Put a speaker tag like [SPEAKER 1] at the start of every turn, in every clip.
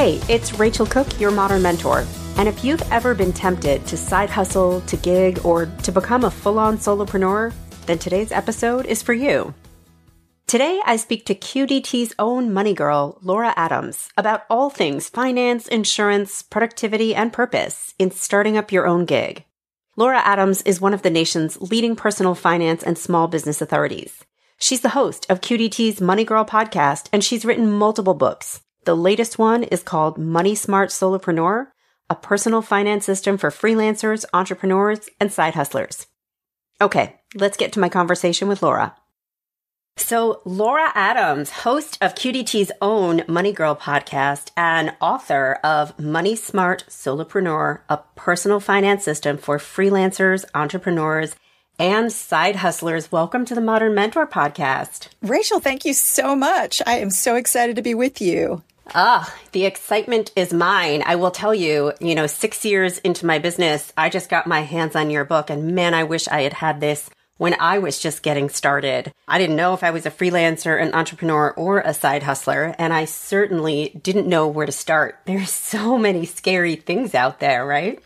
[SPEAKER 1] Hey, it's Rachel Cook, your modern mentor. And if you've ever been tempted to side hustle, to gig, or to become a full on solopreneur, then today's episode is for you. Today, I speak to QDT's own money girl, Laura Adams, about all things finance, insurance, productivity, and purpose in starting up your own gig. Laura Adams is one of the nation's leading personal finance and small business authorities. She's the host of QDT's Money Girl podcast, and she's written multiple books. The latest one is called Money Smart Solopreneur, a personal finance system for freelancers, entrepreneurs, and side hustlers. Okay, let's get to my conversation with Laura. So, Laura Adams, host of QDT's own Money Girl podcast and author of Money Smart Solopreneur, a personal finance system for freelancers, entrepreneurs, and side hustlers. Welcome to the Modern Mentor podcast.
[SPEAKER 2] Rachel, thank you so much. I am so excited to be with you.
[SPEAKER 1] Ah, the excitement is mine. I will tell you, you know, six years into my business, I just got my hands on your book and man, I wish I had had this when I was just getting started. I didn't know if I was a freelancer, an entrepreneur, or a side hustler, and I certainly didn't know where to start. There's so many scary things out there, right?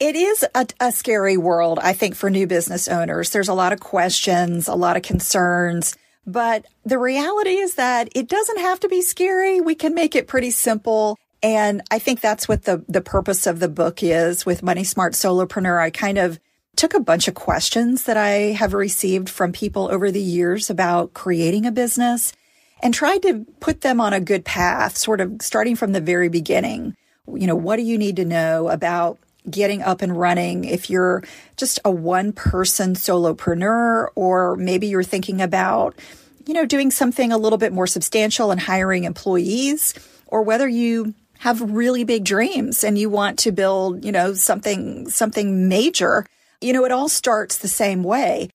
[SPEAKER 2] It is a, a, scary world, I think, for new business owners. There's a lot of questions, a lot of concerns. But the reality is that it doesn't have to be scary. We can make it pretty simple. And I think that's what the, the purpose of the book is with Money Smart Solopreneur. I kind of took a bunch of questions that I have received from people over the years about creating a business and tried to put them on a good path, sort of starting from the very beginning. You know, what do you need to know about getting up and running if you're just a one person solopreneur, or maybe you're thinking about, you know, doing something a little bit more substantial and hiring employees, or whether you have really big dreams and you want to build, you know, something, something major. You know, it all starts the same way.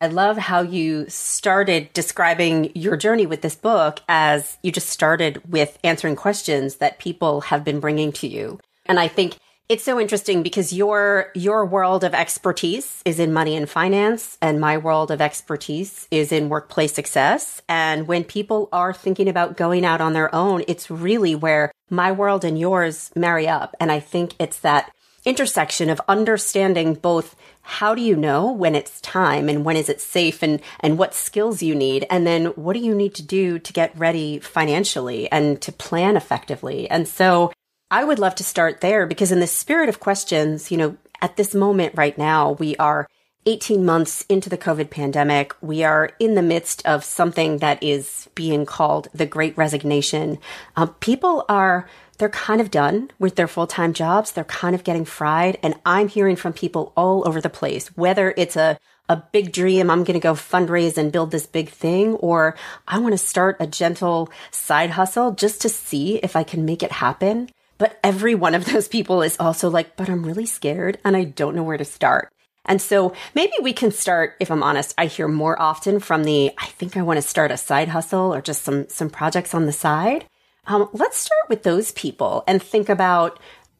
[SPEAKER 1] I love how you started describing your journey with this book as you just started with answering questions that people have been bringing to you. And I think it's so interesting because your your world of expertise is in money and finance and my world of expertise is in workplace success. And when people are thinking about going out on their own it's really where my world and yours marry up. And I think it's that intersection of understanding both how do you know when it's time and when is it safe and and what skills you need and then what do you need to do to get ready financially and to plan effectively. And so I would love to start there because, in the spirit of questions, you know, at this moment right now, we are 18 months into the COVID pandemic. We are in the midst of something that is being called the great resignation. Um, people are, they're kind of done with their full time jobs. They're kind of getting fried. And I'm hearing from people all over the place, whether it's a, a big dream, I'm going to go fundraise and build this big thing, or I want to start a gentle side hustle just to see if I can make it happen. But every one of those people is also like, but I'm really scared and I don't know where to start. And so maybe we can start, if I'm honest, I hear more often from the, I think I want to start a side hustle or just some, some projects on the side. Um, let's start with those people and think about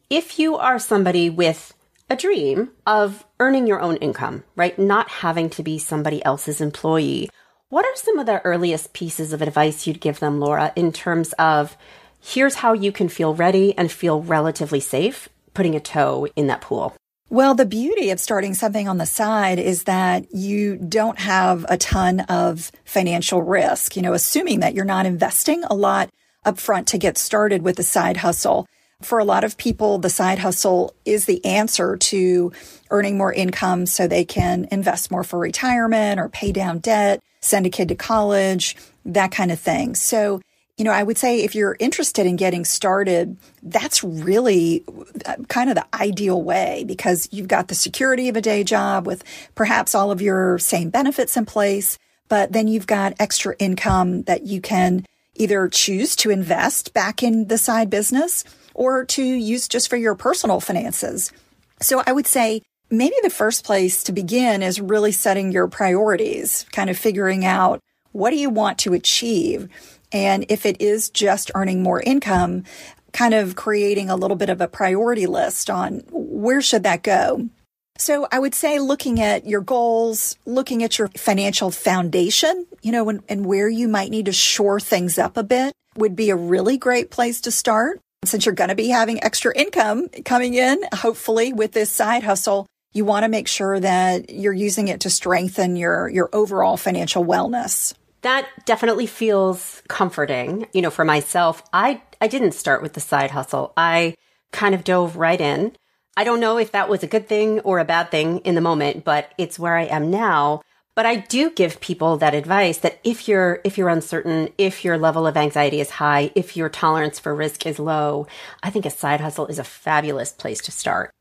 [SPEAKER 1] if you are somebody with a dream of earning your own income, right? Not having to be somebody else's employee. What are some of the earliest pieces of advice you'd give them, Laura, in terms of here's how you can feel ready and feel relatively safe putting a toe in that pool.
[SPEAKER 2] Well, the beauty of starting something on the side is that you don't have a ton of financial risk. You know, assuming that you're not investing a lot upfront to get started with the side hustle. For a lot of people, the side hustle is the answer to earning more income so they can invest more for retirement or pay down debt, send a kid to college, that kind of thing. So you know, I would say if you're interested in getting started, that's really uh, kind of the ideal way because you've got the security of a day job with perhaps all of your same benefits in place, but then you've got extra income that you can either choose to invest back in the side business or to use just for your personal finances. So I would say maybe the first place to begin is really setting your priorities, kind of figuring out what do you want to achieve? And if it is just earning more income, kind of creating a little bit of a priority list on where should that go? So I would say looking at your goals, looking at your financial foundation, you know, and, and where you might need to shore things up a bit would be a really great place to start. Since you're going to be having extra income coming in, hopefully with this side hustle, you want to make sure that you're using it to strengthen your, your overall financial wellness
[SPEAKER 1] that definitely feels comforting. You know, for myself, I I didn't start with the side hustle. I kind of dove right in. I don't know if that was a good thing or a bad thing in the moment, but it's where I am now. But I do give people that advice that if you're if you're uncertain, if your level of anxiety is high, if your tolerance for risk is low, I think a side hustle is a fabulous place to start.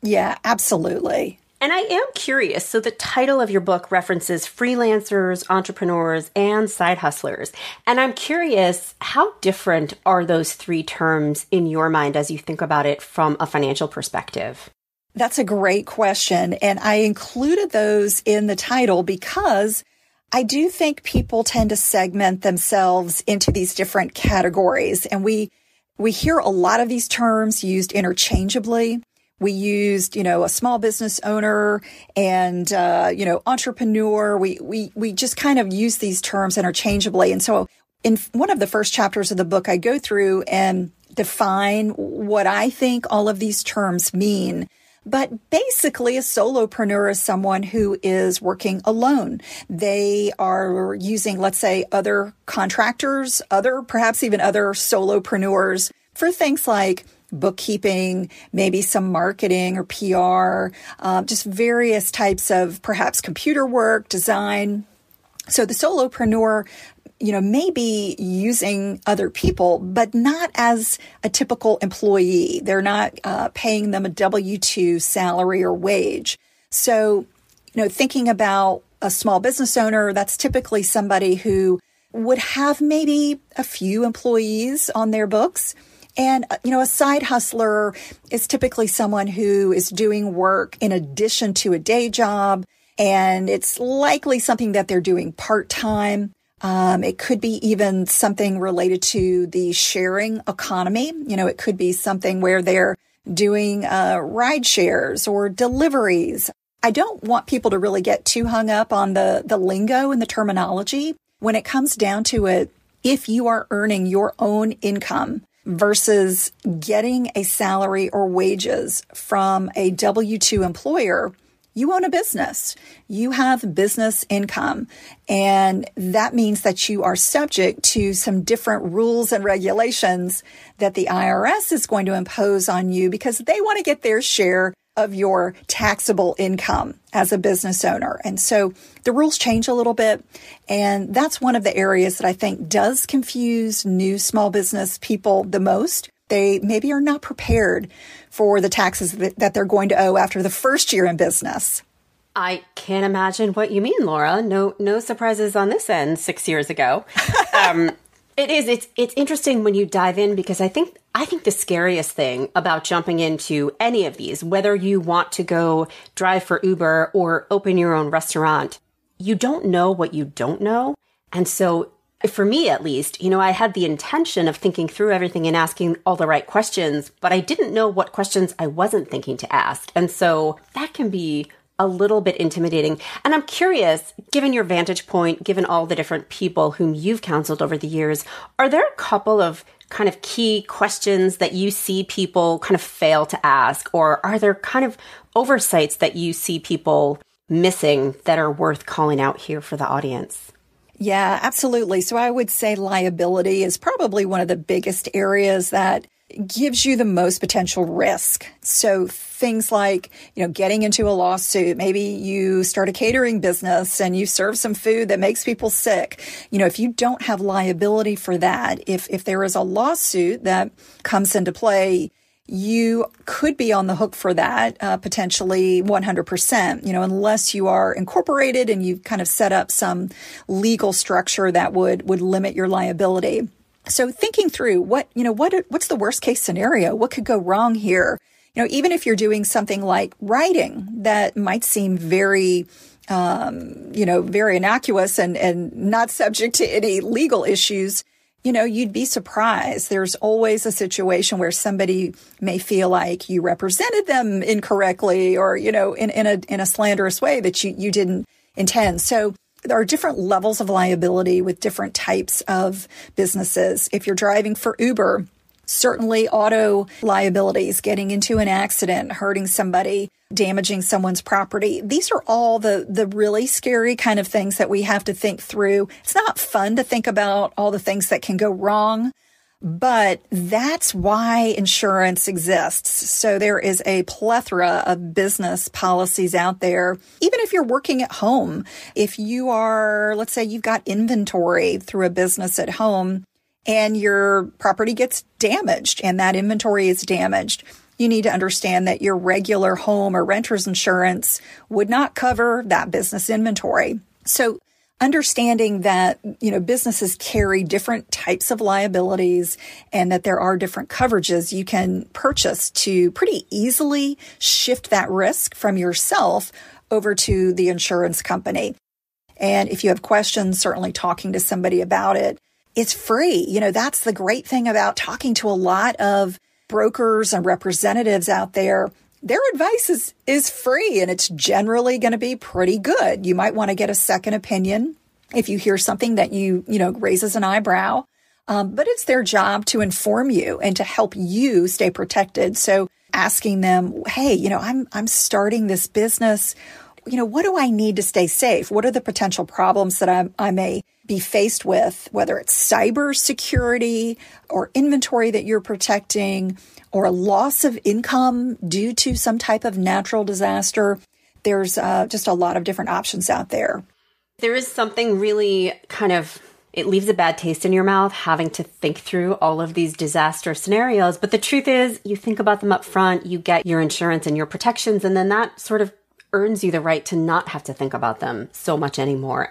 [SPEAKER 2] Yeah, absolutely.
[SPEAKER 1] And I am curious. So, the title of your book references freelancers, entrepreneurs, and side hustlers. And I'm curious, how different are those three terms in your mind as you think about it from a financial perspective?
[SPEAKER 2] That's a great question. And I included those in the title because I do think people tend to segment themselves into these different categories. And we, we hear a lot of these terms used interchangeably. We used, you know, a small business owner and, uh, you know, entrepreneur. We, we, we just kind of use these terms interchangeably. And so in one of the first chapters of the book, I go through and define what I think all of these terms mean. But basically, a solopreneur is someone who is working alone. They are using, let's say, other contractors, other, perhaps even other solopreneurs for things like bookkeeping, maybe some marketing or PR, uh, just various types of perhaps computer work, design. So the solopreneur you know, may be using other people, but not as a typical employee. They're not uh, paying them a W 2 salary or wage. So, you know, thinking about a small business owner, that's typically somebody who would have maybe a few employees on their books and, uh, you know, a side hustler is typically someone who is doing work in addition to a day job. And it's likely something that they're doing part time. Um, it could be even something related to the sharing economy. You know, it could be something where they're doing uh, ride shares or deliveries. I don't want people to really get too hung up on the, the lingo and the terminology. When it comes down to it, if you are earning your own income, versus getting a salary or wages from a W 2 employer, you own a business. You have business income. And that means that you are subject to some different rules and regulations that the IRS is going to impose on you because they want to get their share of your taxable income as a business owner. And so the rules change a little bit. And that's one of the areas that I think does confuse new small business people the most. They maybe are not prepared for the taxes that they're going to owe after the first year in business.
[SPEAKER 1] I can't imagine what you mean, Laura. No, no surprises on this end. Six years ago, um, it is. It's it's interesting when you dive in because I think I think the scariest thing about jumping into any of these, whether you want to go drive for Uber or open your own restaurant, you don't know what you don't know. And so for me at least, you know, I had the intention of thinking through everything and asking all the right questions, but I didn't know what questions I wasn't thinking to ask. And so that can be a little bit intimidating. And I'm curious, given your vantage point, given all the different people whom you've counseled over the years, are there a couple of kind of key questions that you see people kind of fail to ask? Or are there kind of oversights that you see people missing that are worth calling out here for the audience?
[SPEAKER 2] Yeah, absolutely. So I would say liability is probably one of the biggest areas that gives you the most potential risk. So things like, you know, getting into a lawsuit, maybe you start a catering business and you serve some food that makes people sick. You know, if you don't have liability for that, if if there is a lawsuit that comes into play, you could be on the hook for that uh, potentially 100% you know unless you are incorporated and you've kind of set up some legal structure that would would limit your liability so thinking through what, you know, what, what's the worst case scenario? What could go wrong here? You know, even if you're doing something like writing that might seem very, um, you know, very innocuous and, and not subject to any legal issues, you know, you'd be surprised. There's always a situation where somebody may feel like you represented them incorrectly or, you know, in, in a, in a slanderous way that you, you didn't intend. So there are different levels of liability with different types of businesses. If you're driving for Uber, certainly auto liabilities, getting into an accident, hurting somebody, damaging someone's property. These are all the, the really scary kind of things that we have to think through. It's not fun to think about all the things that can go wrong. But that's why insurance exists. So there is a plethora of business policies out there. Even if you're working at home, if you are, let's say you've got inventory through a business at home and your property gets damaged and that inventory is damaged, you need to understand that your regular home or renter's insurance would not cover that business inventory. So understanding that, you know, businesses carry different types of liabilities and that there are different coverages you can purchase to pretty easily shift that risk from yourself over to the insurance company. And if you have questions, certainly talking to somebody about it. It's free. You know, that's the great thing about talking to a lot of brokers and representatives out there their advice is, is free and it's generally going to be pretty good. You might want to get a second opinion if you hear something that you, you know, raises an eyebrow. Um, but it's their job to inform you and to help you stay protected. So asking them, Hey, you know, I'm, I'm starting this business. You know, what do I need to stay safe? What are the potential problems that I, I may be faced with, whether it's cyber security or inventory that you're protecting or a loss of income due to some type of natural disaster. There's uh, just a lot of different options out there.
[SPEAKER 1] There is something really kind of it leaves a bad taste in your mouth having to think through all of these disaster scenarios. But the truth is, you think about them up front, you get your insurance and your protections, and then that sort of earns you the right to not have to think about them so much anymore.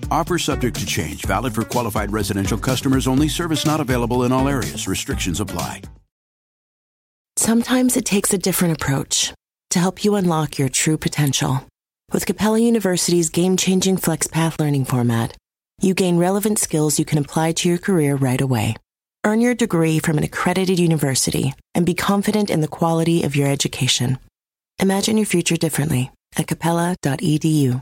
[SPEAKER 3] Offer subject to change, valid for qualified residential customers only, service not available in all areas. Restrictions apply.
[SPEAKER 4] Sometimes it takes a different approach to help you unlock your true potential. With Capella University's game changing FlexPath learning format, you gain relevant skills you can apply to your career right away. Earn your degree from an accredited university and be confident in the quality of your education. Imagine your future differently at capella.edu.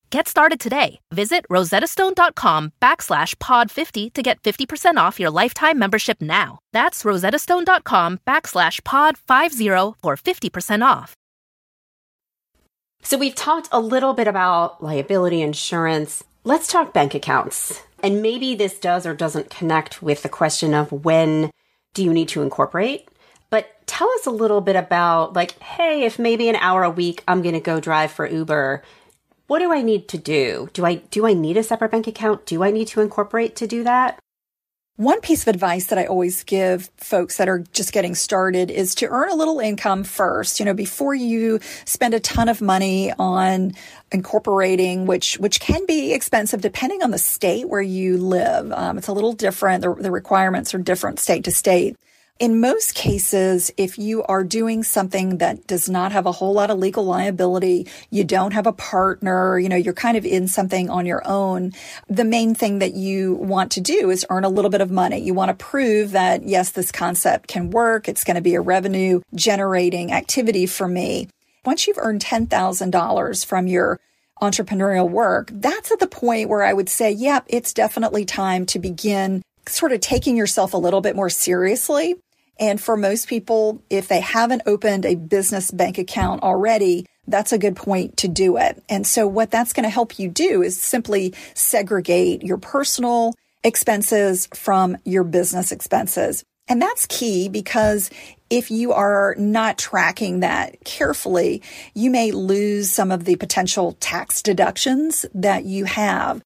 [SPEAKER 5] Get started today. Visit rosettastone.com backslash pod50 to get 50% off your lifetime membership now. That's rosettastone.com backslash pod50 for 50% off.
[SPEAKER 1] So we've talked a little bit about liability insurance. Let's talk bank accounts. And maybe this does or doesn't connect with the question of when do you need to incorporate? But tell us a little bit about like, hey, if maybe an hour a week I'm going to go drive for Uber, what do I need to do? Do I do I need a separate bank account? Do I need to incorporate to do that?
[SPEAKER 2] One piece of advice that I always give folks that are just getting started is to earn a little income first, you know, before you spend a ton of money on incorporating, which, which can be expensive depending on the state where you live. Um, it's a little different. The, the requirements are different state to state. In most cases, if you are doing something that does not have a whole lot of legal liability, you don't have a partner, you know, you're kind of in something on your own, the main thing that you want to do is earn a little bit of money. You want to prove that, yes, this concept can work. It's going to be a revenue generating activity for me. Once you've earned $10,000 from your entrepreneurial work, that's at the point where I would say, yep, it's definitely time to begin sort of taking yourself a little bit more seriously and for most people, if they haven't opened a business bank account already, that's a good point to do it. And so what that's going to help you do is simply segregate your personal expenses from your business expenses. And that's key because if you are not tracking that carefully, you may lose some of the potential tax deductions that you have.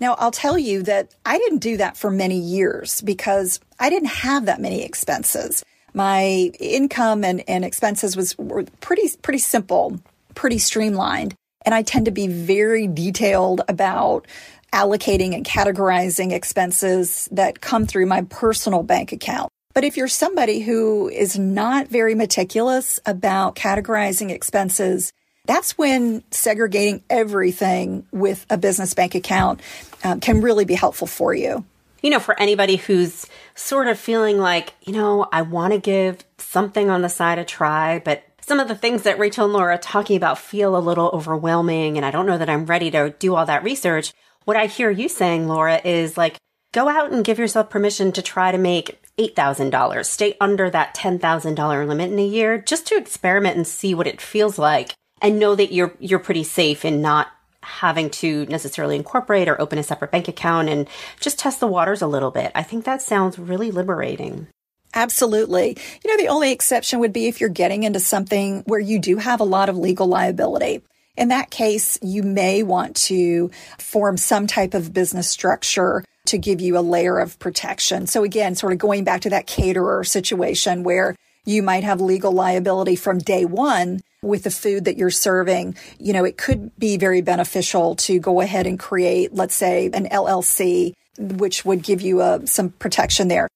[SPEAKER 2] Now, I'll tell you that I didn't do that for many years because I didn't have that many expenses. My income and, and expenses was were pretty pretty simple, pretty streamlined, and I tend to be very detailed about allocating and categorizing expenses that come through my personal bank account. But if you're somebody who is not very meticulous about categorizing expenses, that's when segregating everything with a business bank account um, can really be helpful for you.
[SPEAKER 1] You know, for anybody who's sort of feeling like, you know, I want to give something on the side a try, but some of the things that Rachel and Laura are talking about feel a little overwhelming, and I don't know that I'm ready to do all that research. What I hear you saying, Laura, is like, go out and give yourself permission to try to make $8,000. Stay under that $10,000 limit in a year just to experiment and see what it feels like and know that you're you're pretty safe in not having to necessarily incorporate or open a separate bank account and just test the waters a little bit. I think that sounds really liberating.
[SPEAKER 2] Absolutely. You know, the only exception would be if you're getting into something where you do have a lot of legal liability. In that case, you may want to form some type of business structure to give you a layer of protection. So again, sort of going back to that caterer situation where you might have legal liability from day one with the food that you're serving. You know, it could be very beneficial to go ahead and create, let's say, an LLC, which would give you uh, some protection there.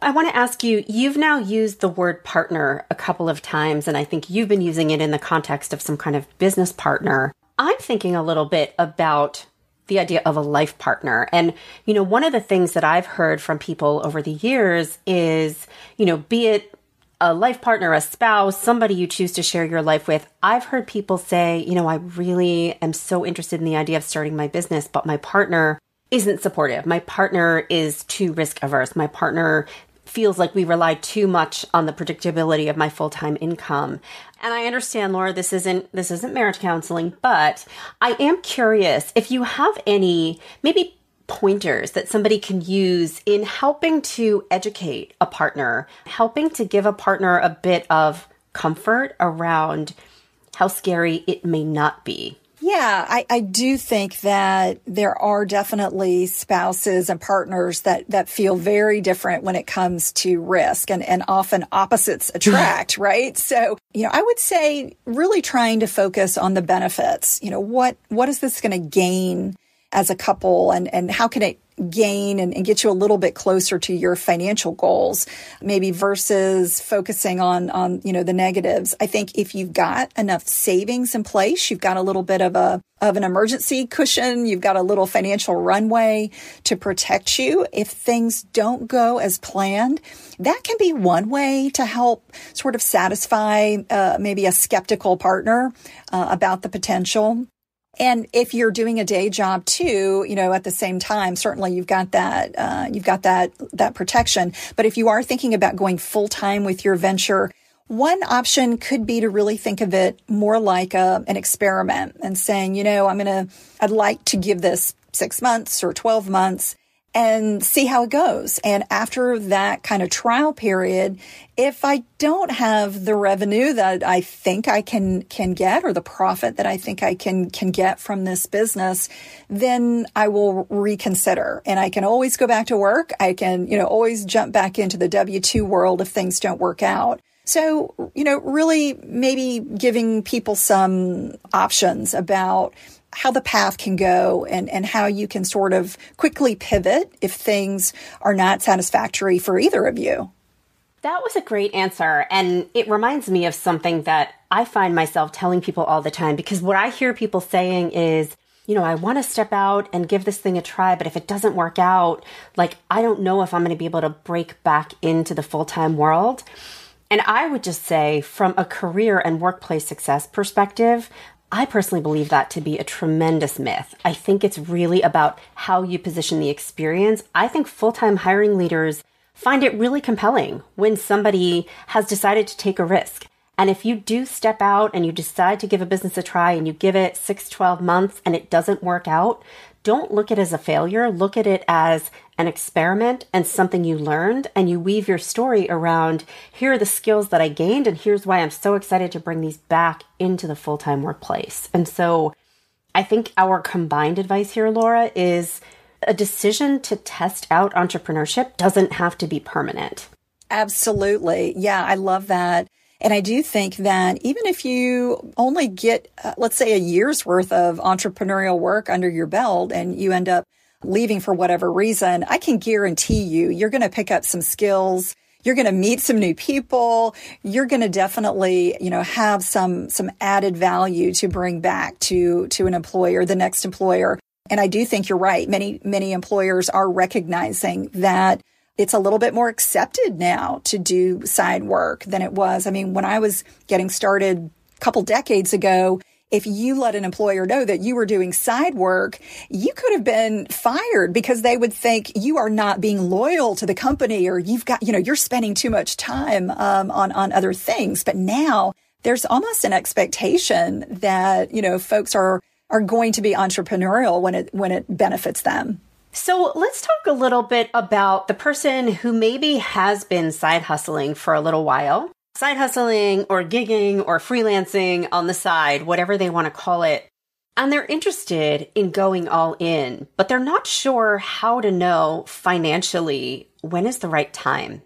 [SPEAKER 1] I want to ask you, you've now used the word partner a couple of times, and I think you've been using it in the context of some kind of business partner. I'm thinking a little bit about the idea of a life partner. And, you know, one of the things that I've heard from people over the years is, you know, be it a life partner, a spouse, somebody you choose to share your life with. I've heard people say, you know, I really am so interested in the idea of starting my business, but my partner isn't supportive. My partner is too risk averse. My partner feels like we rely too much on the predictability of my full-time income. And I understand, Laura, this isn't this isn't marriage counseling, but I am curious if you have any maybe pointers that somebody can use in helping to educate a partner, helping to give a partner a bit of comfort around how scary it may not be?
[SPEAKER 2] Yeah, I, I do think that there are definitely spouses and partners that, that feel very different when it comes to risk and, and often opposites attract, right? So, you know, I would say really trying to focus on the benefits. You know, what, what is this going to gain as a couple and, and how can it gain and, and, get you a little bit closer to your financial goals maybe versus focusing on on you know the negatives. I think if you've got enough savings in place you've got a little bit of a of an emergency cushion you've got a little financial runway to protect you. If things don't go as planned that can be one way to help sort of satisfy uh, maybe a skeptical partner uh, about the potential and if you're doing a day job too, you know, at the same time, certainly you've got that, uh, you've got that, that protection. But if you are thinking about going full time with your venture, one option could be to really think of it more like a, an experiment and saying, you know, I'm going to, I'd like to give this six months or 12 months and see how it goes. And after that kind of trial period, if I don't have the revenue that I think I can can get or the profit that I think I can can get from this business, then I will reconsider. And I can always go back to work. I can, you know, always jump back into the W2 world if things don't work out. So, you know, really maybe giving people some options about how the path can go and, and how you can sort of quickly pivot if things are not satisfactory for either of you.
[SPEAKER 1] That was a great answer. And it reminds me of something that I find myself telling people all the time because what I hear people saying is, you know, I want to step out and give this thing a try, but if it doesn't work out, like, I don't know if I'm going to be able to break back into the full time world. And I would just say, from a career and workplace success perspective, I personally believe that to be a tremendous myth. I think it's really about how you position the experience. I think full time hiring leaders find it really compelling when somebody has decided to take a risk. And if you do step out and you decide to give a business a try and you give it six, 12 months and it doesn't work out, don't look at it as a failure. Look at it as an experiment and something you learned, and you weave your story around here are the skills that I gained, and here's why I'm so excited to bring these back into the full time workplace. And so I think our combined advice here, Laura, is a decision to test out entrepreneurship doesn't have to be permanent.
[SPEAKER 2] Absolutely. Yeah, I love that. And I do think that even if you only get, uh, let's say, a year's worth of entrepreneurial work under your belt and you end up leaving for whatever reason, I can guarantee you, you're going to pick up some skills. You're going to meet some new people. You're going to definitely, you know, have some, some added value to bring back to, to an employer, the next employer. And I do think you're right. Many, many employers are recognizing that it's a little bit more accepted now to do side work than it was. I mean, when I was getting started a couple decades ago, if you let an employer know that you were doing side work, you could have been fired because they would think you are not being loyal to the company or you've got, you know, you're spending too much time um, on, on other things. But now there's almost an expectation that, you know, folks are, are going to be entrepreneurial when it, when it benefits them.
[SPEAKER 1] So let's talk a little bit about the person who maybe has been side hustling for a little while, side hustling or gigging or freelancing on the side, whatever they want to call it. And they're interested in going all in, but they're not sure how to know financially when is the right time.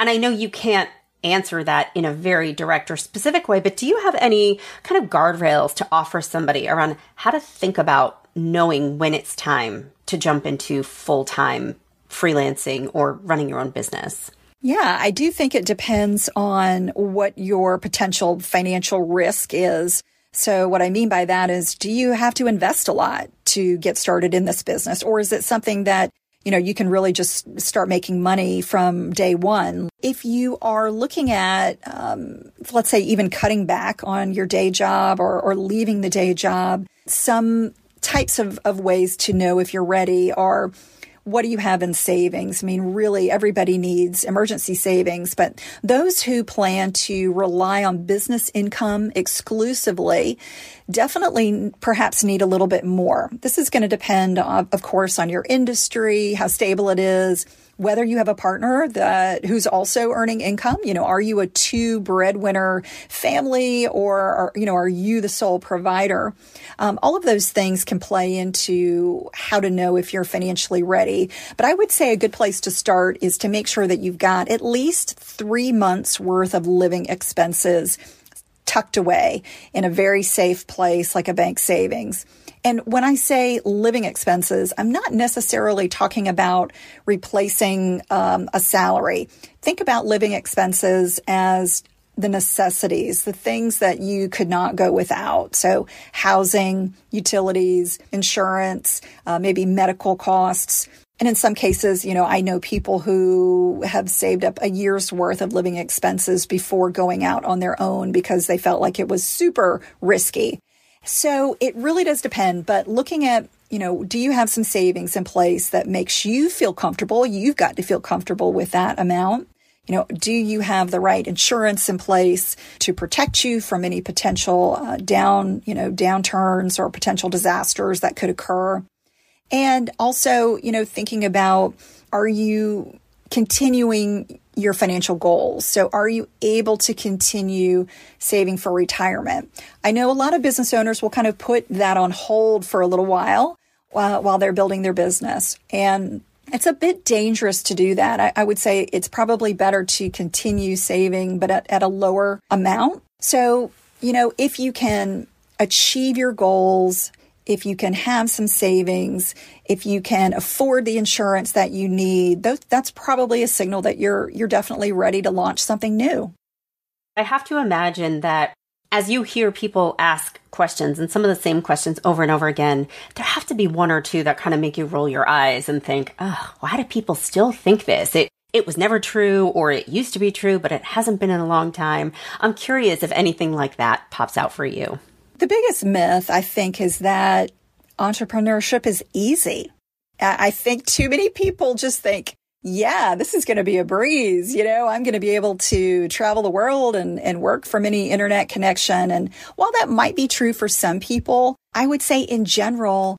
[SPEAKER 1] And I know you can't answer that in a very direct or specific way, but do you have any kind of guardrails to offer somebody around how to think about knowing when it's time to jump into full time freelancing or running your own business?
[SPEAKER 2] Yeah, I do think it depends on what your potential financial risk is. So what I mean by that is, do you have to invest a lot to get started in this business? Or is it something that, you know, you can really just start making money from day one? If you are looking at, um, let's say even cutting back on your day job or, or leaving the day job, some types of, of ways to know if you're ready are what do you have in savings? I mean, really, everybody needs emergency savings, but those who plan to rely on business income exclusively definitely perhaps need a little bit more. This is going to depend, uh, of course, on your industry, how stable it is, whether you have a partner that who's also earning income, you know, are you a two breadwinner family or, are, you know, are you the sole provider? Um, all of those things can play into how to know if you're financially ready. But I would say a good place to start is to make sure that you've got at least three months worth of living expenses tucked away in a very safe place like a bank savings. And when I say living expenses, I'm not necessarily talking about replacing um, a salary. Think about living expenses as the necessities, the things that you could not go without. So, housing, utilities, insurance, uh, maybe medical costs. And in some cases, you know, I know people who have saved up a year's worth of living expenses before going out on their own because they felt like it was super risky. So it really does depend, but looking at you know, do you have some savings in place that makes you feel comfortable? You've got to feel comfortable with that amount. You know, do you have the right insurance in place to protect you from any potential uh, down, you know, downturns or potential disasters that could occur? And also, you know, thinking about are you continuing your financial goals? So, are you able to continue saving for retirement? I know a lot of business owners will kind of put that on hold for a little while uh, while they're building their business. And it's a bit dangerous to do that. I, I would say it's probably better to continue saving, but at, at a lower amount. So, you know, if you can achieve your goals, if you can have some savings, if you can afford the insurance that you need, that's probably a signal that you're you're definitely ready to launch something new.
[SPEAKER 1] I have to imagine that as you hear people ask questions and some of the same questions over and over again, there have to be one or two that kind of make you roll your eyes and think, oh, why do people still think this? It it was never true or it used to be true, but it hasn't been in a long time. I'm curious if anything like that pops out for you.
[SPEAKER 2] The biggest myth, I think, is that entrepreneurship is easy. I think too many people just think, yeah, this is going to be a breeze. You know, I'm going to be able to travel the world and, and work from any internet connection. And while that might be true for some people, I would say in general,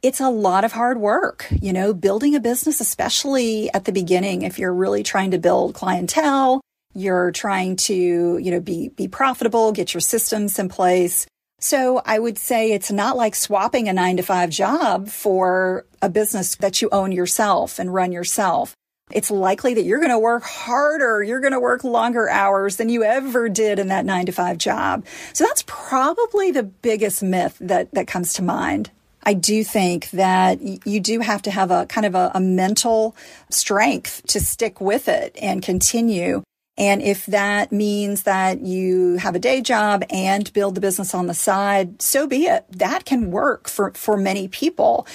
[SPEAKER 2] it's a lot of hard work, you know, building a business, especially at the beginning, if you're really trying to build clientele, you're trying to, you know, be, be profitable, get your systems in place. So I would say it's not like swapping a nine to five job for a business that you own yourself and run yourself. It's likely that you're going to work harder. You're going to work longer hours than you ever did in that nine to five job. So that's probably the biggest myth that, that comes to mind. I do think that you do have to have a kind of a, a mental strength to stick with it and continue. And if that means that you have a day job and build the business on the side, so be it. That can work for, for many people.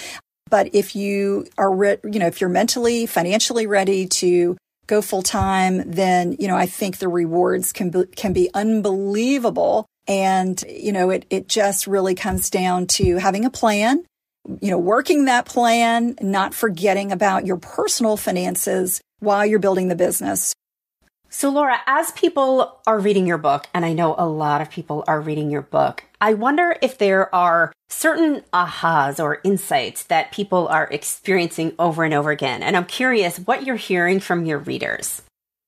[SPEAKER 2] But if you are, re- you know, if you're mentally, financially ready to go full time, then, you know, I think the rewards can be, can be unbelievable. And, you know, it, it just really comes down to having a plan, you know, working that plan, not forgetting about your personal finances while you're building the business.
[SPEAKER 1] So, Laura, as people are reading your book, and I know a lot of people are reading your book, I wonder if there are certain ahas or insights that people are experiencing over and over again. And I'm curious what you're hearing from your readers.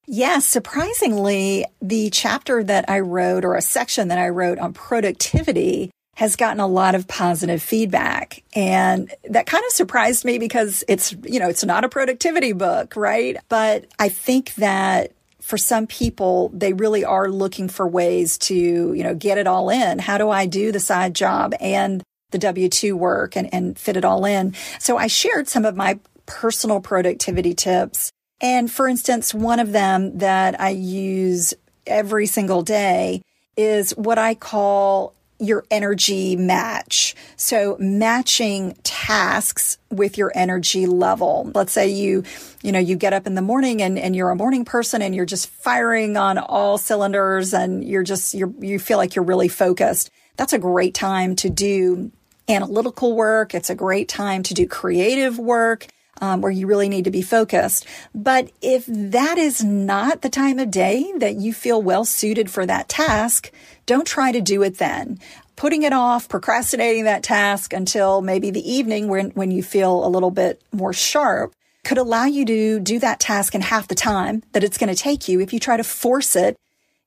[SPEAKER 2] Yes, surprisingly, the chapter that I wrote or a section that I wrote on productivity has gotten a lot of positive feedback. And that kind of surprised me because it's, you know, it's not a productivity book, right? But I think that for some people, they really are looking for ways to, you know, get it all in. How do I do the side job and the W 2 work and, and fit it all in? So I shared some of my personal productivity tips. And for instance, one of them that I use every single day is what I call your energy match. So matching tasks with your energy level. Let's say you, you know, you get up in the morning and, and you're a morning person and you're just firing on all cylinders and you're just, you're, you feel like you're really focused. That's a great time to do analytical work. It's a great time to do creative work. Um, where you really need to be focused. But if that is not the time of day that you feel well suited for that task, don't try to do it then. Putting it off, procrastinating that task until maybe the evening when, when you feel a little bit more sharp could allow you to do that task in half the time that it's going to take you if you try to force it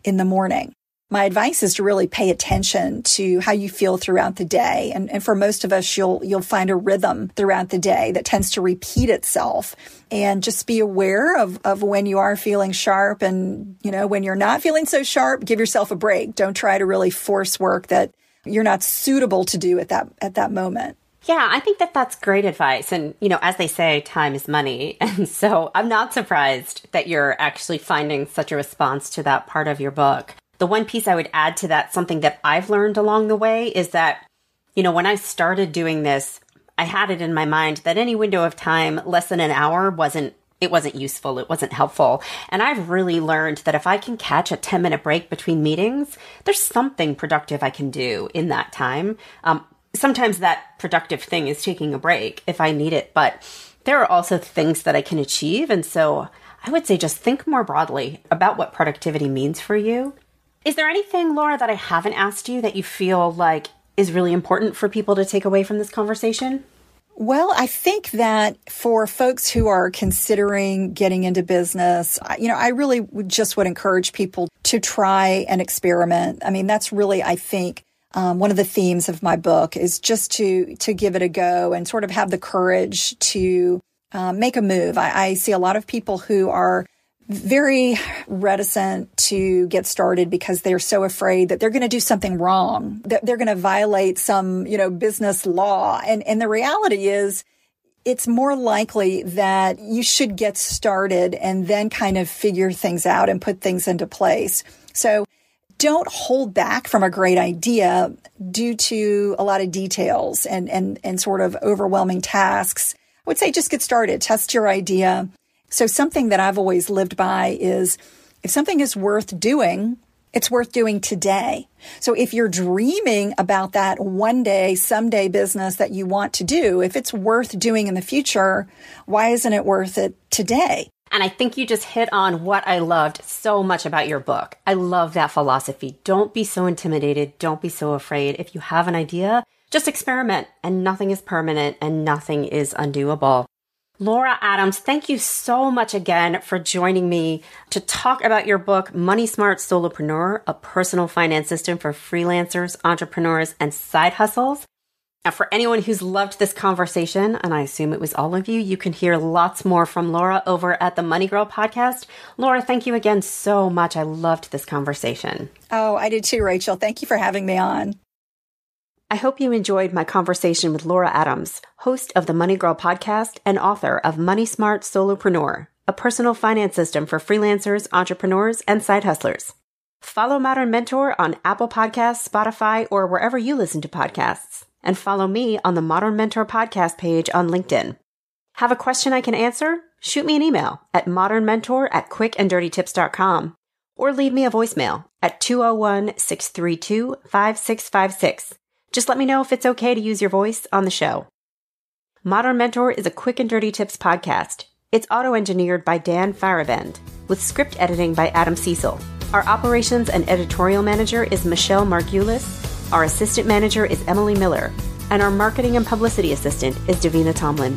[SPEAKER 2] in the morning my advice is to really pay attention to how you feel throughout the day. And, and for most of us, you'll, you'll find a rhythm throughout the day that tends to repeat itself and just be aware of, of when you are feeling sharp and, you know, when you're not feeling so sharp, give yourself a break. Don't try to really force work that you're not suitable to do at that, at that moment.
[SPEAKER 1] Yeah, I think that that's great advice. And, you know, as they say, time is money. And so I'm not surprised that you're actually finding such a response to that part of your book. The one piece I would add to that, something that I've learned along the way, is that, you know, when I started doing this, I had it in my mind that any window of time less than an hour wasn't it wasn't useful, it wasn't helpful. And I've really learned that if I can catch a 10 minute break between meetings, there's something productive I can do in that time. Um, sometimes that productive thing is taking a break if I need it, but there are also things that I can achieve. And so I would say just think more broadly about what productivity means for you is there anything, Laura, that I haven't asked you that you feel like is really important for people to take away from this conversation?
[SPEAKER 2] Well, I think that for folks who are considering getting into business, you know, I really would just would encourage people to try and experiment. I mean, that's really, I think, um, one of the themes of my book is just to to give it a go and sort of have the courage to um, make a move. I, I see a lot of people who are very reticent to get started because they're so afraid that they're going to do something wrong, that they're going to violate some, you know, business law. And, and the reality is it's more likely that you should get started and then kind of figure things out and put things into place. So don't hold back from a great idea due to a lot of details and, and, and sort of overwhelming tasks. I would say just get started, test your idea so something that I've always lived by is if something is worth doing, it's worth doing today. So if you're dreaming about that one day, someday business that you want to do, if it's worth doing in the future, why isn't it worth it today?
[SPEAKER 1] And I think you just hit on what I loved so much about your book. I love that philosophy. Don't be so intimidated. Don't be so afraid. If you have an idea, just experiment and nothing is permanent and nothing is undoable. Laura Adams, thank you so much again for joining me to talk about your book, Money Smart Solopreneur, a personal finance system for freelancers, entrepreneurs, and side hustles. Now, for anyone who's loved this conversation, and I assume it was all of you, you can hear lots more from Laura over at the Money Girl podcast. Laura, thank you again so much. I loved this conversation.
[SPEAKER 2] Oh, I did too, Rachel. Thank you for having me on.
[SPEAKER 1] I hope you enjoyed my conversation with Laura Adams, host of the Money Girl podcast and author of Money Smart Solopreneur, a personal finance system for freelancers, entrepreneurs, and side hustlers. Follow Modern Mentor on Apple Podcasts, Spotify, or wherever you listen to podcasts. And follow me on the Modern Mentor podcast page on LinkedIn. Have a question I can answer? Shoot me an email at modernmentor at quickanddirtytips.com or leave me a voicemail at 201 632 5656. Just let me know if it's okay to use your voice on the show. Modern Mentor is a quick and dirty tips podcast. It's auto engineered by Dan Feierabend, with script editing by Adam Cecil. Our operations and editorial manager is Michelle Margulis. Our assistant manager is Emily Miller. And our marketing and publicity assistant is Davina Tomlin.